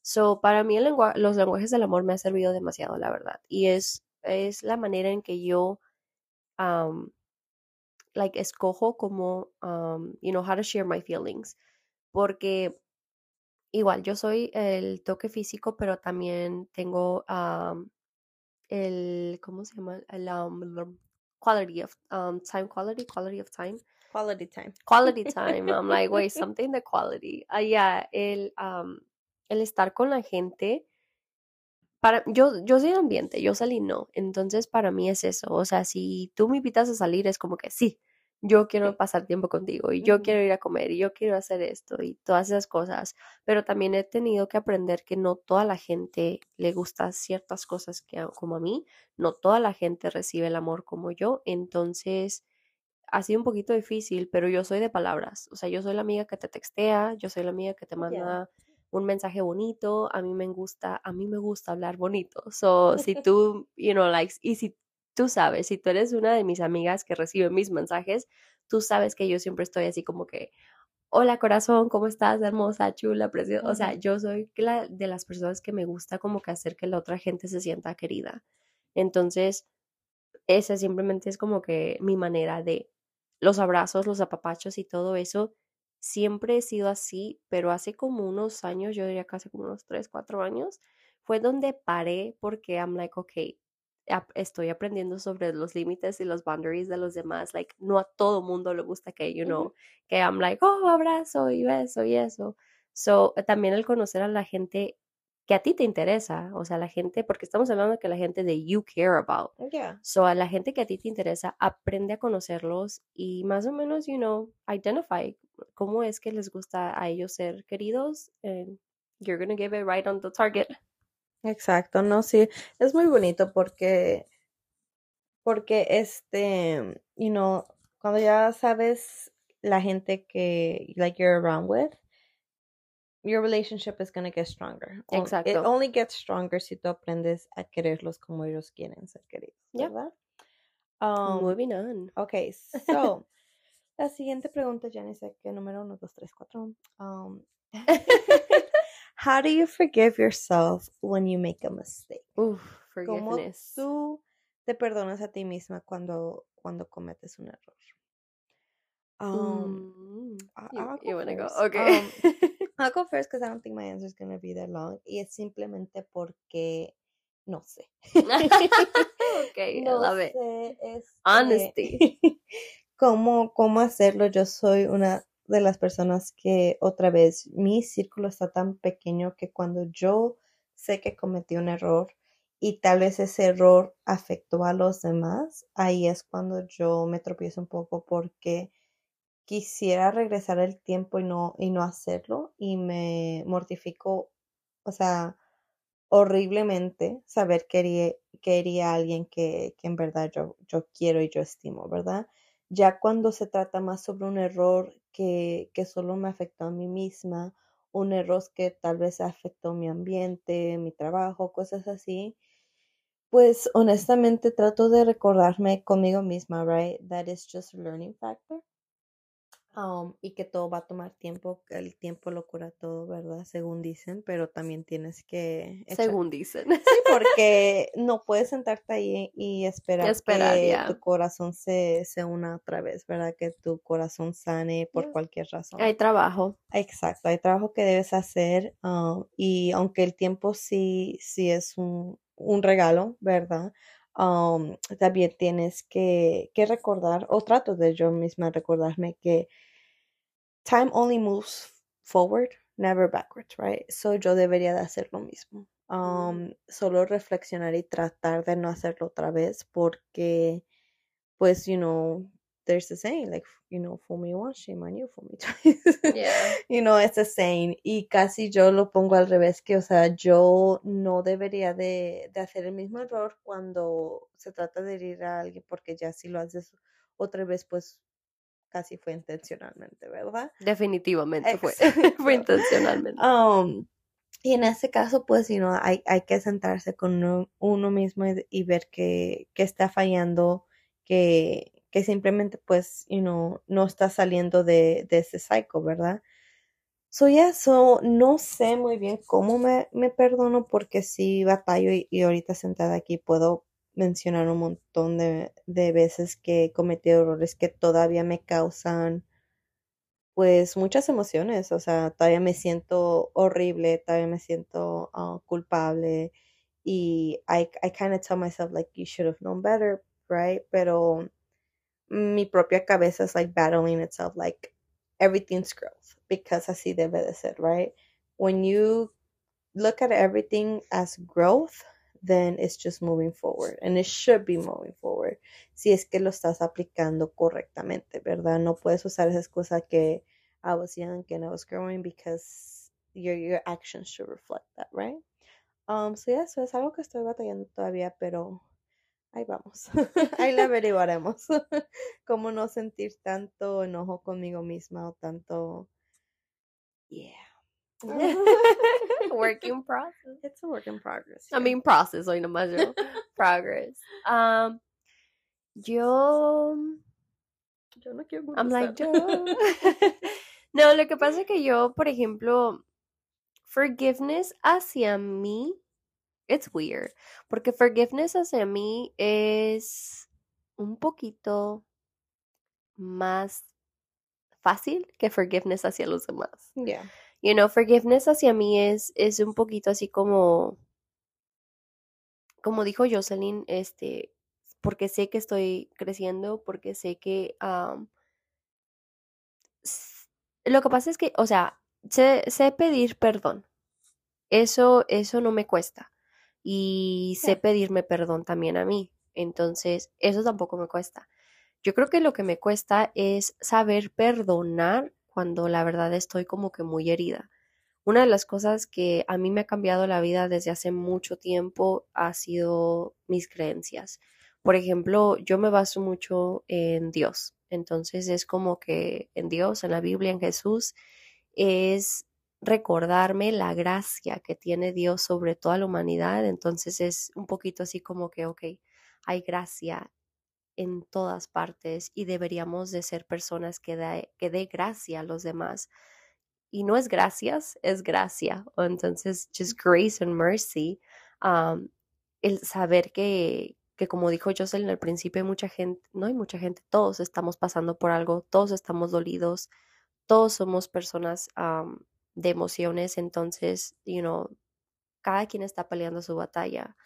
So, para mí el lengua- los lenguajes del amor me ha servido demasiado, la verdad. Y es, es la manera en que yo, um, like, escojo como, um, you know, how to share my feelings. Porque igual, yo soy el toque físico, pero también tengo, um, el, ¿cómo se llama? El um, quality of um, time, quality, quality of time, Quality time. quality time. I'm like, wait, something the quality. Ah, yeah, el, um, el estar con la gente. Para, yo, yo soy ambiente, yo salí no. Entonces, para mí es eso. O sea, si tú me invitas a salir, es como que sí, yo quiero pasar tiempo contigo y yo quiero ir a comer y yo quiero hacer esto y todas esas cosas. Pero también he tenido que aprender que no toda la gente le gusta ciertas cosas que como a mí, no toda la gente recibe el amor como yo. Entonces, ha sido un poquito difícil, pero yo soy de palabras. O sea, yo soy la amiga que te textea, yo soy la amiga que te Yeah. Un mensaje bonito, a mí me gusta, a mí me gusta hablar bonito. So, si tú, you know, likes, y si tú sabes, si tú eres una de mis amigas que recibe mis mensajes, tú sabes que yo siempre estoy así como que, hola corazón, ¿cómo estás? Hermosa, chula, preciosa. O sea, yo soy la, de las personas que me gusta como que hacer que la otra gente se sienta querida. Entonces, esa simplemente es como que mi manera de los abrazos, los apapachos y todo eso. Siempre he sido así, pero hace como unos años, yo diría casi como unos 3, 4 años, fue donde paré porque I'm like, ok, estoy aprendiendo sobre los límites y los boundaries de los demás. Like, no a todo mundo le gusta que, you know, que I'm like, oh, abrazo y beso y eso. So, eh, también el conocer a la gente que a ti te interesa, o sea, la gente, porque estamos hablando de que la gente de you care about. Yeah. So, a la gente que a ti te interesa, aprende a conocerlos y más o menos, you know, identify cómo es que les gusta a ellos ser queridos and you're gonna give it right on the target. Exacto, no, sí, es muy bonito porque, porque este, you know, cuando ya sabes la gente que, like, you're around with, your relationship is going to get stronger. O- It Exacto. only gets stronger si tú aprendes a quererlos como ellos quieren ser queridos, Yeah. ¿verdad? Um, Moving on. Okay, so la siguiente pregunta, Janice, que número uno, dos, tres, cuatro. Um, how do you forgive yourself when you make a mistake? Uf, ¿Cómo tú te perdonas a ti misma cuando, cuando cometes un error? Um, Mm, I- you, I'll you go go? Okay. Um, I'll go first because I don't think my answer is going to be that long. Y es simplemente porque no sé. okay, I no love it. sé este, Honesty. cómo, cómo hacerlo. Yo soy una de las personas que, otra vez, mi círculo está tan pequeño que cuando yo sé que cometí un error y tal vez ese error afectó a los demás, ahí es cuando yo me tropiezo un poco porque quisiera regresar el tiempo y no, y no hacerlo y me mortifico, o sea, horriblemente saber que haría, que haría a alguien que, que en verdad yo, yo quiero y yo estimo, ¿verdad? Ya cuando se trata más sobre un error que, que solo me afectó a mí misma, un error que tal vez afectó mi ambiente, mi trabajo, cosas así, pues honestamente trato de recordarme conmigo misma, right? That is just a learning factor. Um, y que todo va a tomar tiempo, que el tiempo lo cura todo, ¿verdad? Según dicen, pero también tienes que... Según dicen. Sí, porque no puedes sentarte ahí y esperar, Esperar, que tu corazón se, se una otra vez, ¿verdad? Que tu corazón sane por cualquier razón. Hay trabajo. Exacto, hay trabajo que debes hacer um, y aunque el tiempo sí, sí es un, un regalo, ¿verdad? Um, también tienes que, que recordar, o trato de yo misma recordarme que time only moves forward, never backwards, right? So yo debería de hacer lo mismo. Um, solo reflexionar y tratar de no hacerlo otra vez porque, pues, you know, there's a saying, like, you know, fool me once, shame on you, fool me twice. Yeah. you know, it's a saying. Y casi yo lo pongo al revés, que, o sea, yo no debería de, de hacer el mismo error cuando se trata de herir a alguien, porque ya si lo haces otra vez, pues casi fue intencionalmente, ¿verdad? Definitivamente fue. Exacto. fue intencionalmente. Um, y en ese caso, pues, you know, hay, hay que sentarse con uno, uno mismo y, y ver que, que está fallando, que, que simplemente, pues, you know, no está saliendo de, ese cycle, ¿verdad? So, yeah, so, no sé muy bien cómo me, me perdono porque sí batallo y, y ahorita sentada aquí puedo mencionar un montón de, de veces que he cometido errores que todavía me causan pues muchas emociones, o sea, todavía me siento horrible, todavía me siento ah, culpable y I, I kind of tell myself like you should have known better, right? Pero mi propia cabeza is like battling itself like everything's growth because así debe de ser, right? When you look at everything as growth, then it's just moving forward and it should be moving forward si es que lo estás aplicando correctamente, ¿verdad? No puedes usar esa excusa que I was young and I was growing because your your actions should reflect that, right? Um, so yeah, eso es algo que estoy batallando todavía, pero ahí vamos. ahí la averiguaremos. Cómo no sentir tanto enojo conmigo misma o tanto yeah. Work in process. It's a work in progress. I yeah. mean, process, hoy nomás yo. Progress. Um, yo. yo no quiero I'm like, yo. contestar. no, lo que pasa es que yo, por ejemplo, forgiveness hacia mí, it's weird. Porque forgiveness hacia mí es un poquito más fácil que forgiveness hacia los demás. yeah. You know, forgiveness hacia mí es, es un poquito así como, como dijo Jocelyn, este, porque sé que estoy creciendo, porque sé que lo que pasa es que, o sea, sé, sé pedir perdón. Eso, eso no me cuesta. Y sé pedirme perdón también a mí. Entonces, eso tampoco me cuesta. Yo creo que lo que me cuesta es saber perdonar cuando la verdad estoy como que muy herida. Una de las cosas que a mí me ha cambiado la vida desde hace mucho tiempo ha sido mis creencias. Por ejemplo, yo me baso mucho en Dios. Entonces es como que en Dios, en la Biblia, en Jesús, es recordarme la gracia que tiene Dios sobre toda la humanidad. Entonces es un poquito así como que, ok, hay gracia en todas partes y deberíamos de ser personas que dé que dé gracia a los demás. Y no es gracias, es gracia. Entonces, just grace and mercy. Um, el saber que, que, como dijo Jocelyn al principio, hay mucha gente, no hay mucha gente, todos estamos pasando por algo, todos estamos dolidos, todos somos personas um, de emociones, entonces, you know, cada quien está peleando su batalla.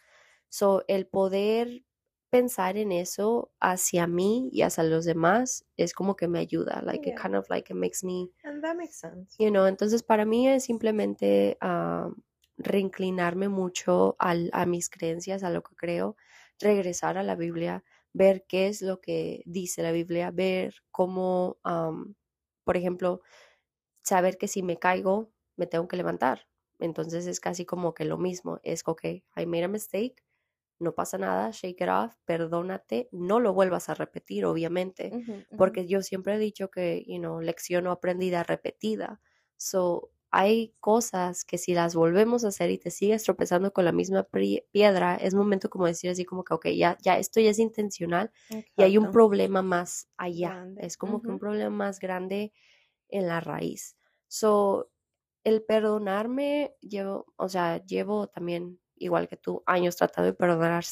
So, el poder pensar en eso hacia mí y hacia los demás es como que me ayuda, like it kind of like it makes me, And that makes sense. you know, entonces para mí es simplemente um, reinclinarme mucho al, a mis creencias, a lo que creo, regresar a la Biblia, ver qué es lo que dice la Biblia, ver cómo, um, por ejemplo, saber que si me caigo, me tengo que levantar. Entonces es casi como que lo mismo, es ok, I made a mistake, no pasa nada, shake it off, perdónate, no lo vuelvas a repetir, obviamente, porque yo siempre he dicho que, you know, lección no aprendida, repetida. So, hay cosas que si las volvemos a hacer y te sigues tropezando con la misma piedra, es momento como decir así como que, ok, ya, ya esto ya es intencional y hay un problema más allá. Es como que un problema más grande en la raíz. So, el perdonarme, llevo, o sea, llevo también, igual que tú, años tratando de perdonar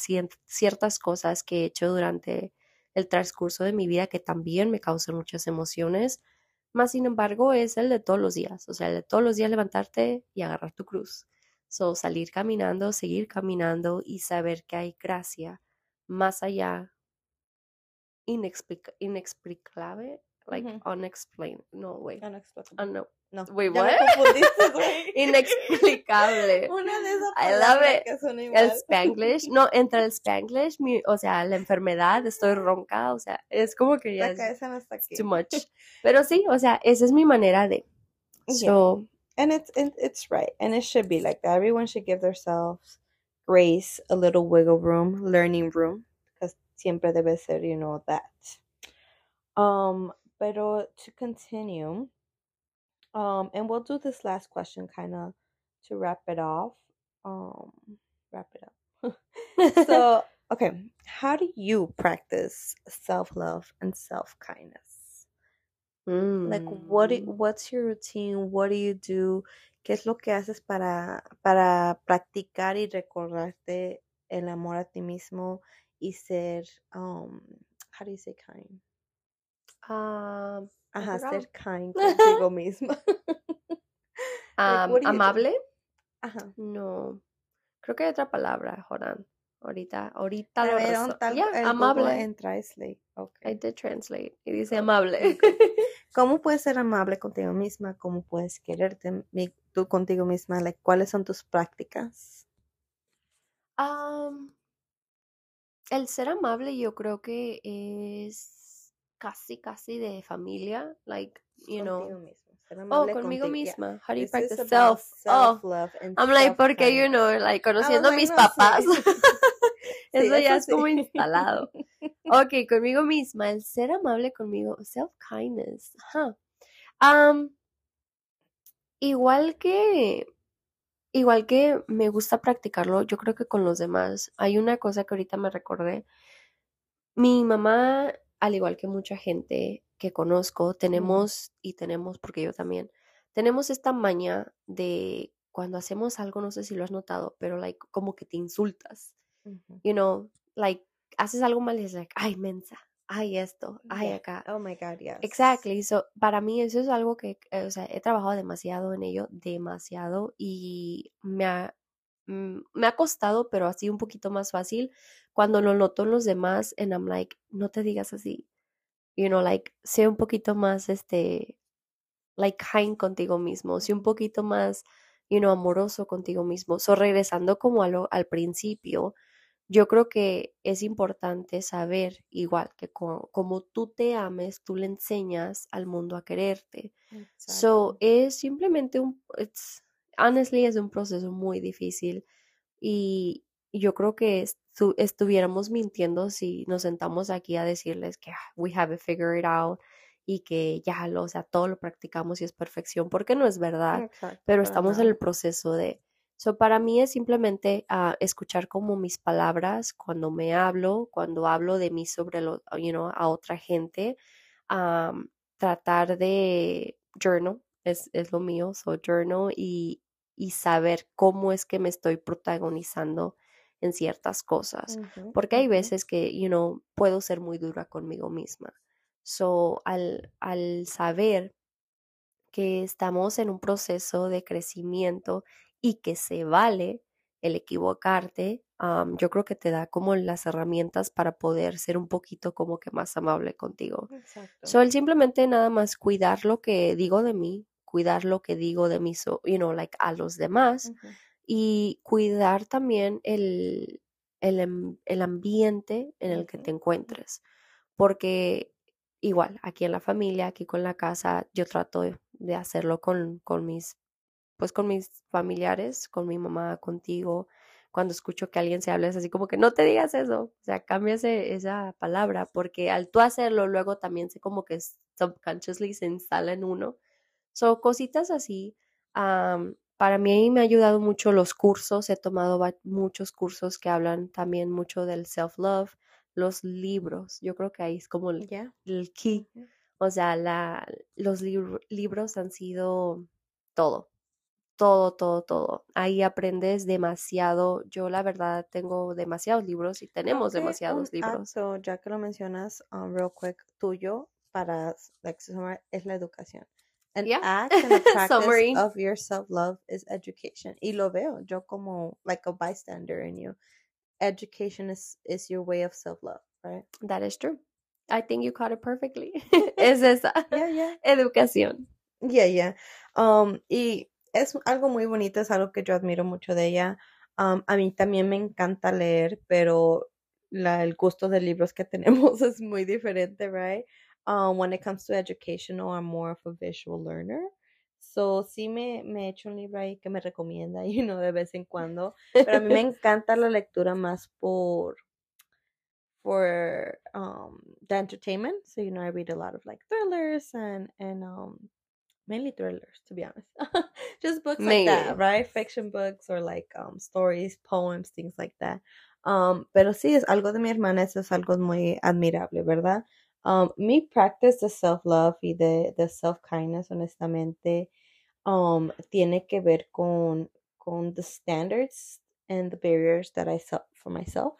ciertas cosas que he hecho durante el transcurso de mi vida que también me causan muchas emociones. Más sin embargo, es el de todos los días, o sea, el de todos los días levantarte y agarrar tu cruz. So, salir caminando, seguir caminando y saber que hay gracia más allá, inexplicable, like unexplained. No, wait. Uh, no. No. Wait, what? Inexplicable. Una de esas I love it. Que el Spanglish. No, entre el Spanglish, mi, o sea, la enfermedad, estoy ronca, o sea, es como que ya es too much. Pero sí, o sea, esa es mi manera de. So, and it's it's right, and it should be like that. Everyone should give themselves grace, a little wiggle room, learning room, because siempre debe ser, you know, that. Um, pero to continue, um, and we'll do this last question kind of to wrap it off. Um, wrap it up. so, okay, how do you practice self love and self kindness? Mm. Like, what do, mm. what's your routine? What do you do? ¿Qué es lo que haces para, para practicar y recordarte el amor a ti mismo y ser, um, how do you say kind? Uh, Ajá, ser kind contigo misma. ¿Amable? Ajá. No. Creo que hay otra palabra, Joran. Ahorita, ahorita lo ver, tal, amable. En translate. Okay. I did translate. Y dice amable. ¿Cómo puedes ser amable contigo misma? ¿Cómo puedes quererte tú contigo misma? ¿Cuáles son tus prácticas? el ser amable yo creo que es casi, casi de familia, like, you know. Oh, conmigo misma. How do you practice self? Oh, I'm like, porque, you know, like, conociendo a mis papás. eso ya es como instalado. Ok, conmigo misma, el ser amable conmigo, self-kindness. Um, igual que, igual que me gusta practicarlo, yo creo que con los demás. Hay una cosa que ahorita me recordé. Mi mamá al igual que mucha gente que conozco, tenemos, y tenemos, porque yo también, tenemos esta maña de cuando hacemos algo, no sé si lo has notado, pero like, como que te insultas. You know, like, haces algo mal y es like, ay, mensa, ay, esto, ay, acá. Oh my God, yes. Exactly. So, para mí eso es algo que, eh, o sea, he trabajado demasiado en ello, demasiado, y me ha, mm, me ha costado, pero así un poquito más fácil cuando lo noto en los demás, and I'm like, no te digas así. You know, like, sé un poquito más, este, like, kind contigo mismo, sé un poquito más, you know, amoroso contigo mismo. So, regresando como a lo, al principio, yo creo que es importante saber, igual que como, tú te ames, tú le enseñas al mundo a quererte. So, es simplemente un, it's, honestly, es un proceso muy difícil y, yo creo que estuviéramos mintiendo si nos sentamos aquí a decirles que ah, we have it figured out y que ya lo, o sea, todo lo practicamos y es perfección, porque no es verdad, pero estamos en el proceso de... So, para mí es simplemente ah, escuchar como mis palabras cuando me hablo, cuando hablo de mí sobre lo, you know, a otra gente, tratar de journal, es, es lo mío, so journal y, y saber cómo es que me estoy protagonizando en ciertas cosas, porque hay veces que, you know, puedo ser muy dura conmigo misma. So, al, al saber que estamos en un proceso de crecimiento y que se vale el equivocarte, yo creo que te da como las herramientas para poder ser un poquito como que más amable contigo. So, el simplemente nada más cuidar lo que digo de mí, cuidar lo que digo de mí, so, you know, like a los demás y cuidar también el, el, el ambiente en el que te encuentres. Porque igual, aquí en la familia, aquí con la casa, yo trato de hacerlo con, con mis, pues con mis familiares, con mi mamá, contigo. Cuando escucho que alguien se habla es así como que no te digas eso, o sea, cambia esa palabra, porque al tú hacerlo, luego también se como que subconsciously se instala en uno. Son cositas así para mí me ha ayudado mucho los cursos, he tomado muchos cursos que hablan también mucho del self-love, los libros, yo creo que ahí es como el, el key, o sea, la, los libros han sido todo, todo, todo, todo. Ahí aprendes demasiado. Yo la verdad tengo demasiados libros y tenemos demasiados libros. ya que lo mencionas, um, real quick, tuyo para like, es la educación. An act and a practice of your self-love is education. Y lo veo yo como like a bystander in you. Education is, is your way of self-love, right? That is true. I think you caught it perfectly. es esa. Yeah, yeah. Educación. Yeah, yeah. Um, y es algo muy bonito, es algo que yo admiro mucho de ella. Um, a mí también me encanta leer, pero la, el gusto de libros que tenemos es muy diferente, right? Um, when it comes to education, I'm more of a visual learner. So, sí me, me he hecho un libro ahí que me recomienda, you know, de vez en cuando. Pero a mí me encanta la lectura más por, for um, the entertainment. So, you know, I read a lot of like thrillers and, and um, mainly thrillers, to be honest. Just books like that, right? Fiction books or like um, stories, poems, things like that. Um, pero sí, es algo de mi hermana, eso es algo muy admirable, ¿verdad? Um, mi practice the self-love y de, de self-kindness, honestamente, um, tiene que ver con, con the standards and the barriers that I set for myself.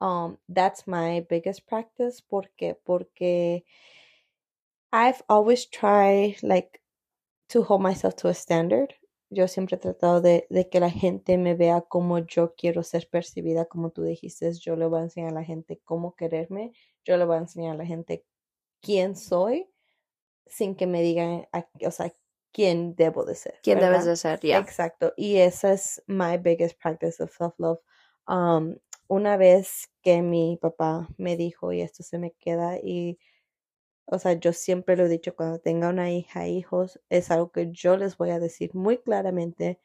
Um, that's my biggest practice. porque Porque I've always tried, like, to hold myself to a standard. Yo siempre he tratado de, de, que la gente me vea como yo quiero ser percibida, como tú dijiste, yo le voy a enseñar a la gente cómo quererme yo le voy a enseñar a la gente quién soy sin que me digan, o sea, quién debo de ser. Quién debes de ser, ya. Exacto. Y esa es my biggest practice of self-love. Um, una vez que mi papá me dijo, y esto se me queda, y, o sea, yo siempre lo he dicho, cuando tenga una hija, hijos, es algo que yo les voy a decir muy claramente,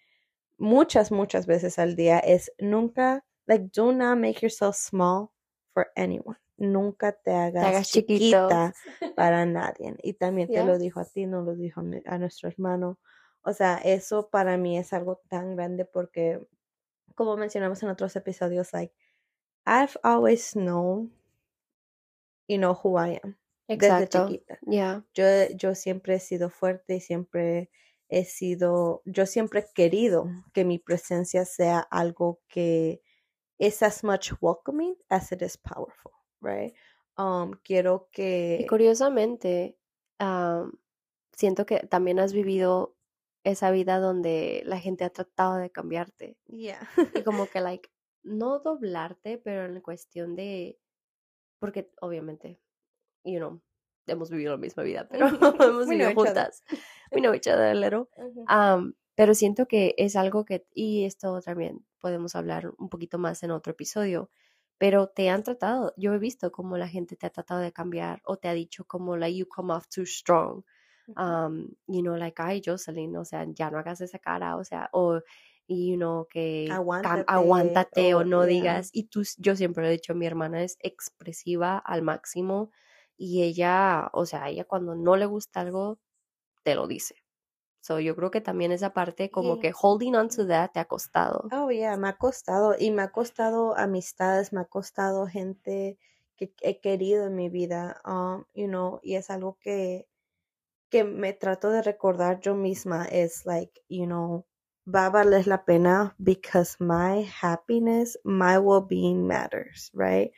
muchas, muchas veces al día, es nunca, like, do not make yourself small for anyone nunca te hagas, chiquita para nadie. Y también te lo dijo a ti, no lo dijo a, nuestro hermano. O sea, eso para mí es algo tan grande porque, como mencionamos en otros episodios, like, I've always known, you know, who I am. Exacto. Desde chiquita. Yo, yo siempre he sido fuerte y siempre he sido, yo siempre he querido que mi presencia sea algo que es as much welcoming as it is powerful right? Um, quiero que... Y curiosamente, siento que también has vivido esa vida donde la gente ha tratado de cambiarte. Yeah. y como que, like, no doblarte, pero en cuestión de... Porque obviamente, you know, hemos vivido la misma vida, pero hemos vivido juntas. We know each other a little. pero siento que es algo que, y esto también podemos hablar un poquito más en otro episodio, pero te han tratado, yo he visto cómo la gente te ha tratado de cambiar o te ha dicho como, like, you come off too strong, um, you know, like, ay, Jocelyn, o sea, ya no hagas esa cara, o sea, o, you know, que aguántate, o, no digas, y tú, yo siempre he dicho, mi hermana es expresiva al máximo y ella, o sea, ella cuando no le gusta algo, te lo dice. So, yo creo que también esa parte como que holding on to that te ha costado. Oh, yeah, me ha costado. Y me ha costado amistades, me ha costado gente que he querido en mi vida, um, you know, y es algo que, que me trato de recordar yo misma. Es like, you know, va a valer la pena because my happiness, my well-being matters, right?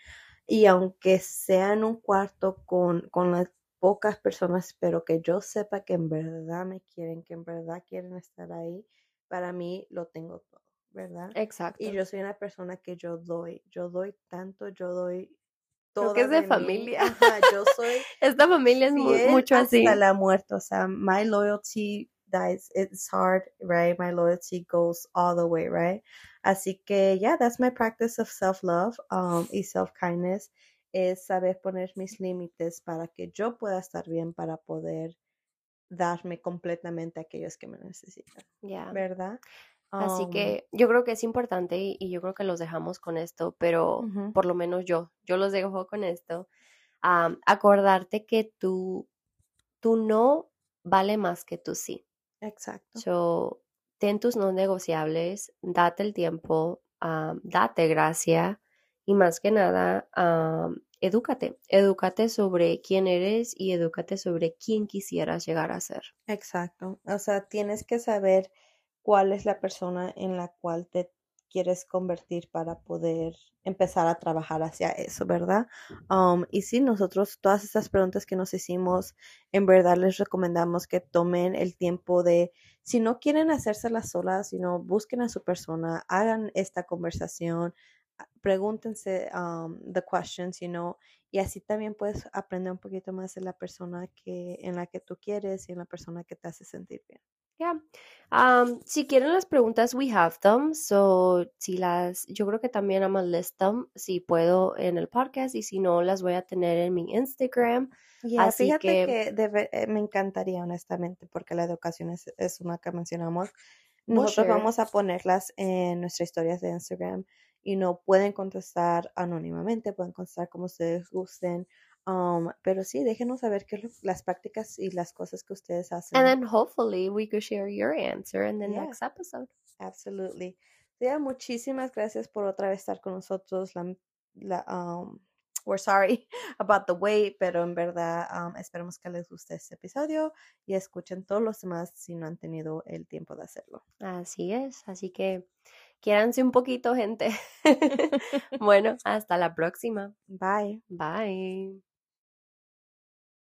Y aunque sea en un cuarto con, con la pocas personas, pero que yo sepa que en verdad me quieren, que en verdad quieren estar ahí, para mí lo tengo todo, ¿verdad? Exacto. Y yo soy una persona que yo doy, yo doy tanto, yo doy todo. que es de, familia. yo soy. Esta familia es mucho así. Hasta la muerte, o sea, my loyalty dies, it's hard, right? My loyalty goes all the way, right? Así que, yeah, that's my practice of self-love um, y self-kindness es saber poner mis límites para que yo pueda estar bien para poder darme completamente a aquellos que me necesitan. ¿Verdad? Así que yo creo que es importante y, yo creo que los dejamos con esto, pero por lo menos yo, yo los dejo con esto. acordarte que tú, tú no vale más que tú sí. Exacto. So, ten tus no negociables, date el tiempo, date gracia y más que nada, edúcate. Edúcate sobre quién eres y edúcate sobre quién quisieras llegar a ser. Exacto. O sea, tienes que saber cuál es la persona en la cual te quieres convertir para poder empezar a trabajar hacia eso, ¿verdad? Um, y sí, nosotros todas estas preguntas que nos hicimos, en verdad les recomendamos que tomen el tiempo de, si no quieren hacérselas solas, sino busquen a su persona, hagan esta conversación, pregúntense um, the questions, you know, y así también puedes aprender un poquito más de la persona que en la que tú quieres y en la persona que te hace sentir bien. Yeah. Um, si quieren las preguntas, we have them. So, si las, yo creo que también I'm list them si puedo en el podcast y si no, las voy a tener en mi Instagram. Así fíjate que, eh, me encantaría, honestamente, porque la educación es, es una que mencionamos. Nosotros vamos a ponerlas en nuestras historias de Instagram y no pueden contestar anónimamente, pueden contestar como ustedes gusten. Um, pero sí, déjenos saber qué las prácticas y las cosas que ustedes hacen. And then hopefully we could share your answer in the next episode. Absolutely. Yeah, muchísimas gracias por otra vez estar con nosotros. La, la, um, we're sorry about the wait, pero en verdad um, esperemos que les guste este episodio y escuchen todos los demás si no han tenido el tiempo de hacerlo. Así es, así que Quiéranse un poquito, gente. bueno, hasta la próxima. Bye. Bye.